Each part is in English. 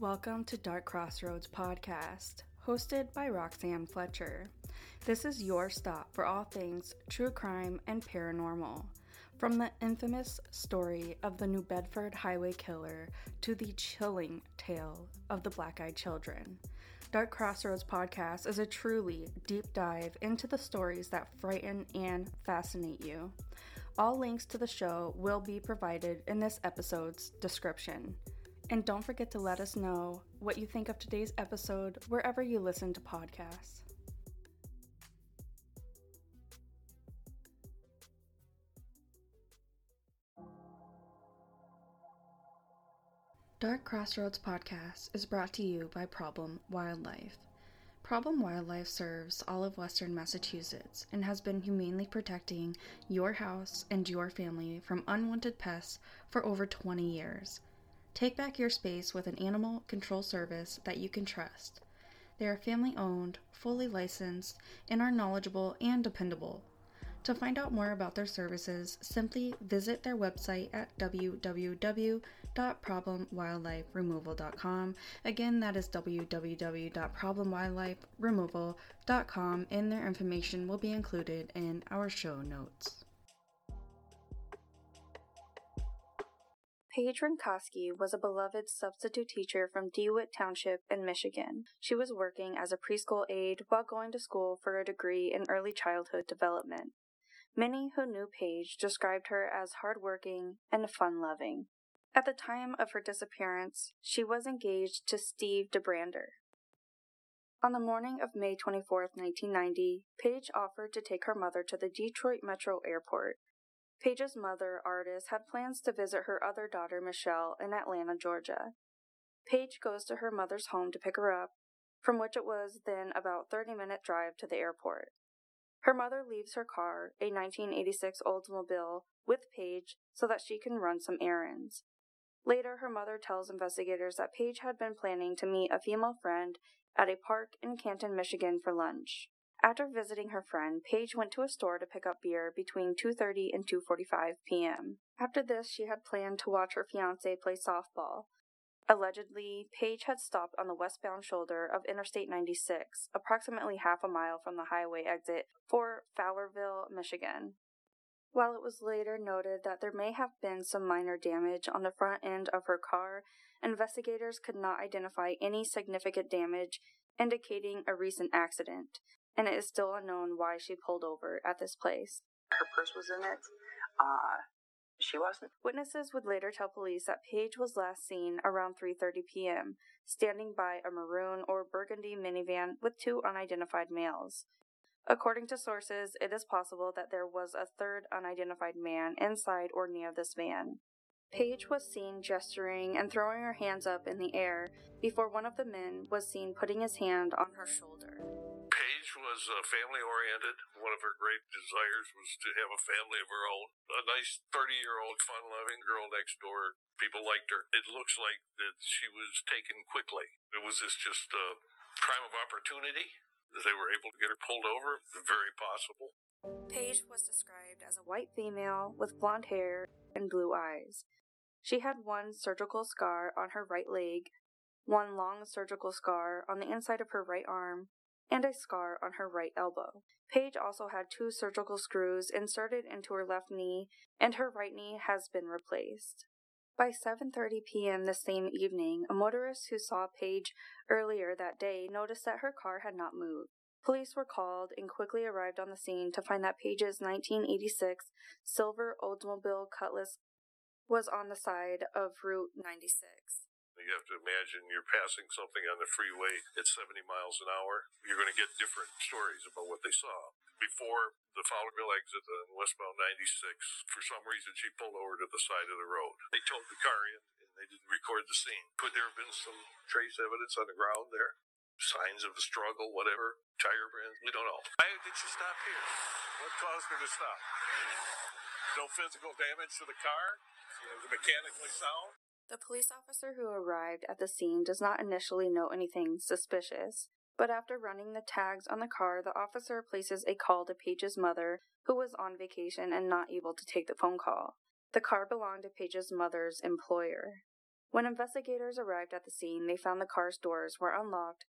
Welcome to Dark Crossroads Podcast, hosted by Roxanne Fletcher. This is your stop for all things true crime and paranormal. From the infamous story of the New Bedford Highway Killer to the chilling tale of the Black Eyed Children. Dark Crossroads podcast is a truly deep dive into the stories that frighten and fascinate you. All links to the show will be provided in this episode's description. And don't forget to let us know what you think of today's episode wherever you listen to podcasts. Dark Crossroads Podcast is brought to you by Problem Wildlife. Problem Wildlife serves all of Western Massachusetts and has been humanely protecting your house and your family from unwanted pests for over 20 years. Take back your space with an animal control service that you can trust. They are family owned, fully licensed, and are knowledgeable and dependable. To find out more about their services, simply visit their website at www.problemwildliferemoval.com. Again, that is www.problemwildliferemoval.com, and their information will be included in our show notes. Paige Renkoski was a beloved substitute teacher from DeWitt Township in Michigan. She was working as a preschool aide while going to school for a degree in early childhood development. Many who knew Paige described her as hardworking and fun loving. At the time of her disappearance, she was engaged to Steve DeBrander. On the morning of May 24, 1990, Paige offered to take her mother to the Detroit Metro Airport. Paige's mother, Artis, had plans to visit her other daughter, Michelle, in Atlanta, Georgia. Paige goes to her mother's home to pick her up, from which it was then about 30 minute drive to the airport. Her mother leaves her car, a 1986 Oldsmobile, with Paige so that she can run some errands. Later, her mother tells investigators that Paige had been planning to meet a female friend at a park in Canton, Michigan for lunch. After visiting her friend, Paige went to a store to pick up beer between 2:30 and 2:45 p.m. After this, she had planned to watch her fiancé play softball, Allegedly, Paige had stopped on the westbound shoulder of Interstate 96, approximately half a mile from the highway exit for Fowlerville, Michigan. While it was later noted that there may have been some minor damage on the front end of her car, investigators could not identify any significant damage indicating a recent accident, and it is still unknown why she pulled over at this place. Her purse was in it. Uh, she wasn't. Witnesses would later tell police that Paige was last seen around 3:30 p.m., standing by a maroon or burgundy minivan with two unidentified males. According to sources, it is possible that there was a third unidentified man inside or near this van. Paige was seen gesturing and throwing her hands up in the air before one of the men was seen putting his hand on her shoulder. Was uh, family oriented. One of her great desires was to have a family of her own. A nice 30 year old, fun loving girl next door. People liked her. It looks like that she was taken quickly. It was this just a crime of opportunity that they were able to get her pulled over. Very possible. Paige was described as a white female with blonde hair and blue eyes. She had one surgical scar on her right leg, one long surgical scar on the inside of her right arm, and a scar on her right elbow. Paige also had two surgical screws inserted into her left knee, and her right knee has been replaced. By 7:30 p.m. the same evening, a motorist who saw Paige earlier that day noticed that her car had not moved. Police were called and quickly arrived on the scene to find that Paige's 1986 silver Oldsmobile Cutlass was on the side of Route 96. You have to imagine you're passing something on the freeway at 70 miles an hour. You're going to get different stories about what they saw. Before the Fowlerville exit on westbound 96, for some reason she pulled over to the side of the road. They towed the car in and they didn't record the scene. Could there have been some trace evidence on the ground there? Signs of a struggle, whatever? Tire prints? We don't know. Why did she stop here? What caused her to stop? No physical damage to the car? Mechanically sound? The police officer who arrived at the scene does not initially note anything suspicious, but after running the tags on the car, the officer places a call to Paige's mother, who was on vacation and not able to take the phone call. The car belonged to Paige's mother's employer. When investigators arrived at the scene, they found the car's doors were unlocked,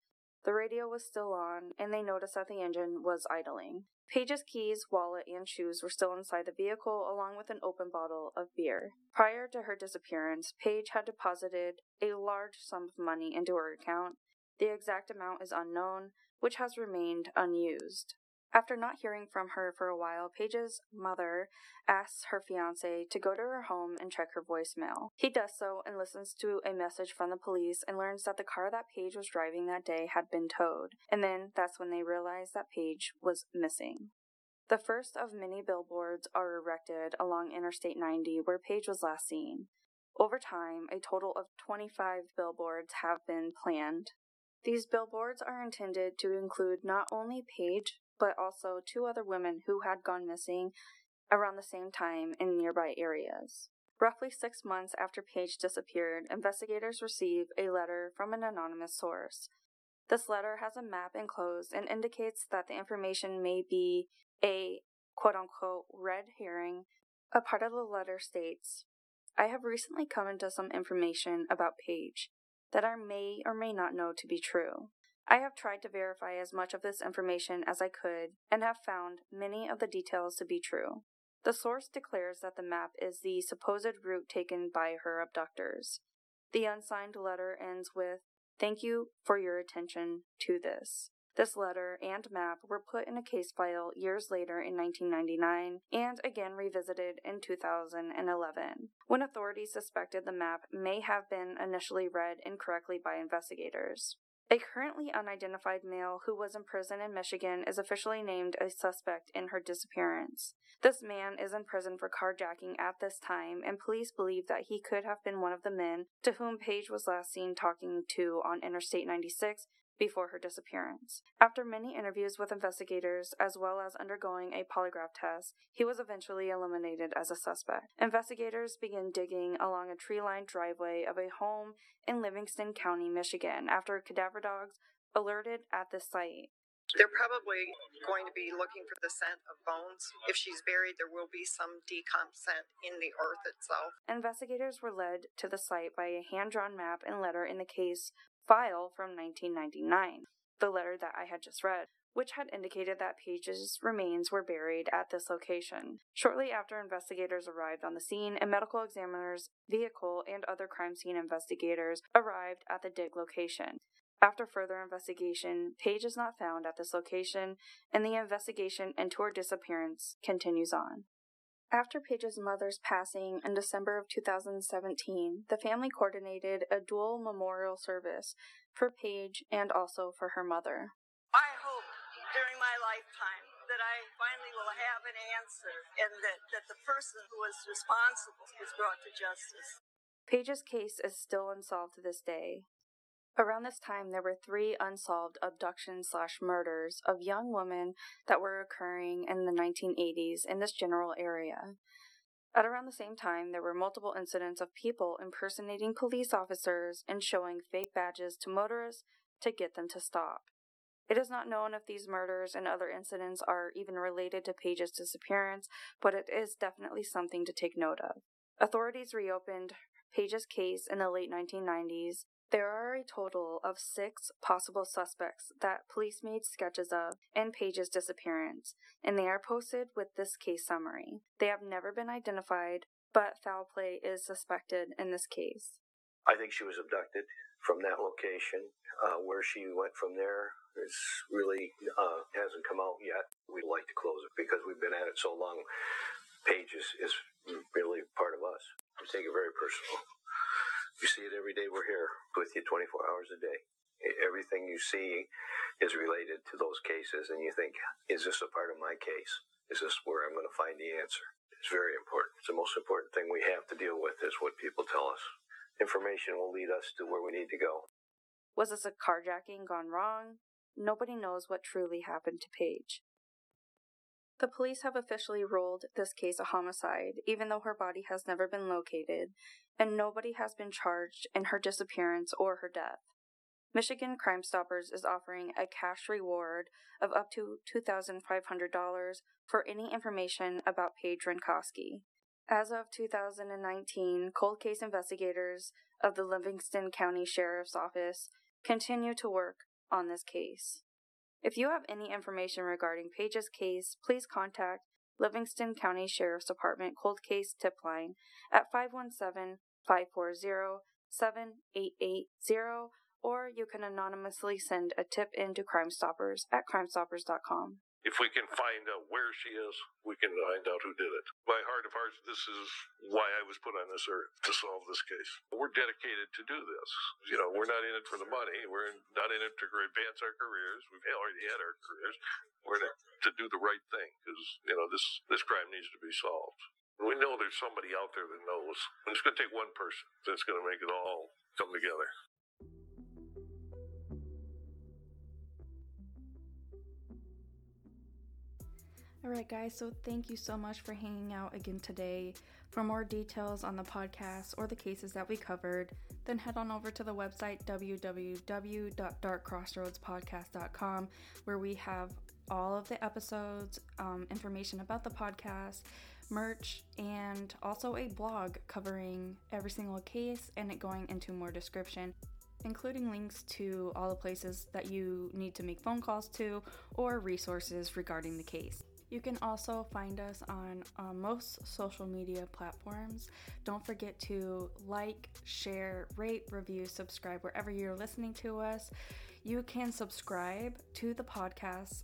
the radio was still on, and they noticed that the engine was idling. Paige's keys, wallet, and shoes were still inside the vehicle, along with an open bottle of beer. Prior to her disappearance, Paige had deposited a large sum of money into her account. The exact amount is unknown, which has remained unused. After not hearing from her for a while, Paige's mother asks her fiance to go to her home and check her voicemail. He does so and listens to a message from the police and learns that the car that Paige was driving that day had been towed. And then that's when they realize that Paige was missing. The first of many billboards are erected along Interstate 90 where Paige was last seen. Over time, a total of 25 billboards have been planned. These billboards are intended to include not only Paige, but also two other women who had gone missing around the same time in nearby areas. Roughly six months after Paige disappeared, investigators receive a letter from an anonymous source. This letter has a map enclosed and indicates that the information may be a quote unquote red herring. A part of the letter states, I have recently come into some information about Paige that I may or may not know to be true. I have tried to verify as much of this information as I could and have found many of the details to be true. The source declares that the map is the supposed route taken by her abductors. The unsigned letter ends with, Thank you for your attention to this. This letter and map were put in a case file years later in 1999 and again revisited in 2011, when authorities suspected the map may have been initially read incorrectly by investigators. A currently unidentified male who was in prison in Michigan is officially named a suspect in her disappearance. This man is in prison for carjacking at this time, and police believe that he could have been one of the men to whom Paige was last seen talking to on Interstate 96 before her disappearance. After many interviews with investigators, as well as undergoing a polygraph test, he was eventually eliminated as a suspect. Investigators began digging along a tree lined driveway of a home in Livingston County, Michigan, after cadaver dogs alerted at the site. They're probably going to be looking for the scent of bones. If she's buried, there will be some decomp scent in the earth itself. Investigators were led to the site by a hand drawn map and letter in the case file from 1999, the letter that I had just read, which had indicated that Paige's remains were buried at this location. Shortly after investigators arrived on the scene, a medical examiner's vehicle and other crime scene investigators arrived at the dig location. After further investigation, Paige is not found at this location, and the investigation into her disappearance continues on. After Paige's mother's passing in December of 2017, the family coordinated a dual memorial service for Paige and also for her mother. I hope during my lifetime that I finally will have an answer and that, that the person who was responsible is brought to justice. Paige's case is still unsolved to this day, Around this time, there were three unsolved abductions slash murders of young women that were occurring in the 1980s in this general area. At around the same time, there were multiple incidents of people impersonating police officers and showing fake badges to motorists to get them to stop. It is not known if these murders and other incidents are even related to Paige's disappearance, but it is definitely something to take note of. Authorities reopened Paige's case in the late 1990s there are a total of six possible suspects that police made sketches of in Paige's disappearance, and they are posted with this case summary. They have never been identified, but foul play is suspected in this case. I think she was abducted from that location. Uh, where she went from there is really uh, hasn't come out yet. We'd like to close it because we've been at it so long. Paige is, is really part of us. We take it very personal. You see it every day we're here with you 24 hours a day. Everything you see is related to those cases, and you think, is this a part of my case? Is this where I'm going to find the answer? It's very important. It's the most important thing we have to deal with is what people tell us. Information will lead us to where we need to go. Was this a carjacking gone wrong? Nobody knows what truly happened to Paige. The police have officially ruled this case a homicide, even though her body has never been located, and nobody has been charged in her disappearance or her death. Michigan Crime Stoppers is offering a cash reward of up to $2,500 for any information about Paige Renkoski. As of 2019, cold case investigators of the Livingston County Sheriff's Office continue to work on this case. If you have any information regarding Paige's case, please contact Livingston County Sheriff's Department Cold Case Tip Line at 517 540 7880, or you can anonymously send a tip in to Crime Stoppers at crimestoppers.com. If we can find out where she is, we can find out who did it. My heart of hearts, this is why I was put on this earth to solve this case. We're dedicated to do this. You know, we're not in it for the money. We're not in it to advance our careers. We've already had our careers. We're in it to do the right thing because you know this this crime needs to be solved. We know there's somebody out there that knows. And it's going to take one person that's going to make it all come together. Alright, guys, so thank you so much for hanging out again today. For more details on the podcast or the cases that we covered, then head on over to the website www.darkcrossroadspodcast.com where we have all of the episodes, um, information about the podcast, merch, and also a blog covering every single case and it going into more description including links to all the places that you need to make phone calls to or resources regarding the case. You can also find us on uh, most social media platforms. Don't forget to like, share, rate, review, subscribe wherever you're listening to us. You can subscribe to the podcast.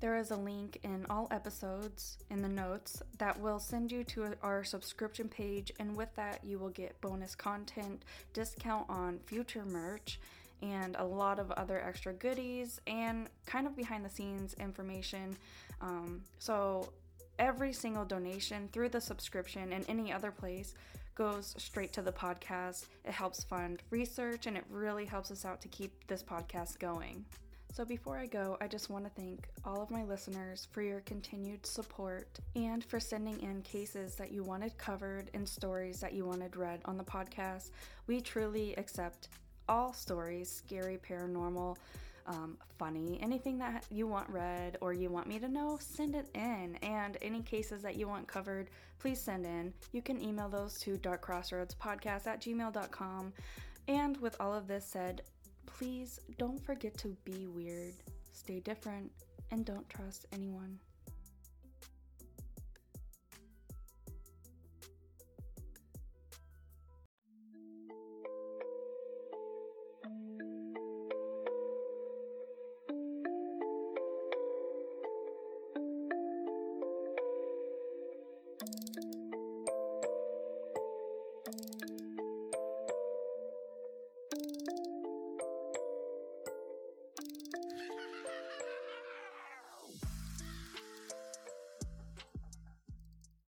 There is a link in all episodes in the notes that will send you to our subscription page, and with that, you will get bonus content, discount on future merch, and a lot of other extra goodies and kind of behind the scenes information um, so every single donation through the subscription and any other place goes straight to the podcast. It helps fund research and it really helps us out to keep this podcast going. So, before I go, I just want to thank all of my listeners for your continued support and for sending in cases that you wanted covered and stories that you wanted read on the podcast. We truly accept all stories, scary, paranormal, um, funny, anything that you want read or you want me to know, send it in. And any cases that you want covered, please send in. You can email those to darkcrossroadspodcast at gmail.com. And with all of this said, please don't forget to be weird, stay different, and don't trust anyone.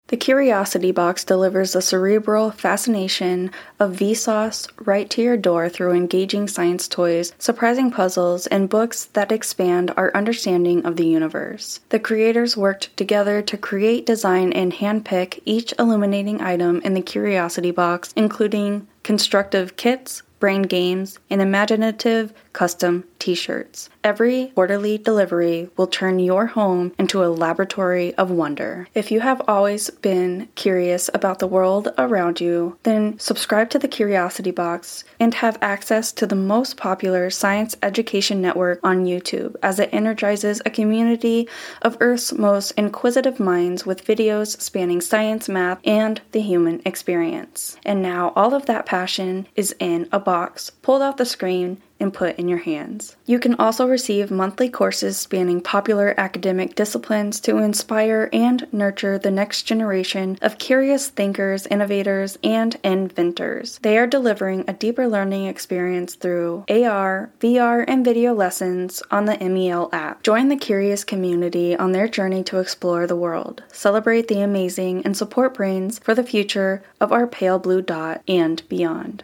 The Curiosity Box delivers the cerebral fascination of Vsauce right to your door through engaging science toys, surprising puzzles, and books that expand our understanding of the universe. The creators worked together to create, design, and handpick each illuminating item in the Curiosity Box, including constructive kits, brain games, and imaginative custom t shirts. Every quarterly delivery will turn your home into a laboratory of wonder. If you have always been curious about the world around you, then subscribe to the Curiosity Box and have access to the most popular science education network on YouTube as it energizes a community of Earth's most inquisitive minds with videos spanning science, math, and the human experience. And now all of that passion is in a box pulled off the screen and put in your hands. You can also receive monthly courses spanning popular academic disciplines to inspire and nurture the next generation of curious thinkers, innovators, and inventors. They are delivering a deeper learning experience through AR, VR, and video lessons on the MEL app. Join the curious community on their journey to explore the world, celebrate the amazing, and support brains for the future of our pale blue dot and beyond.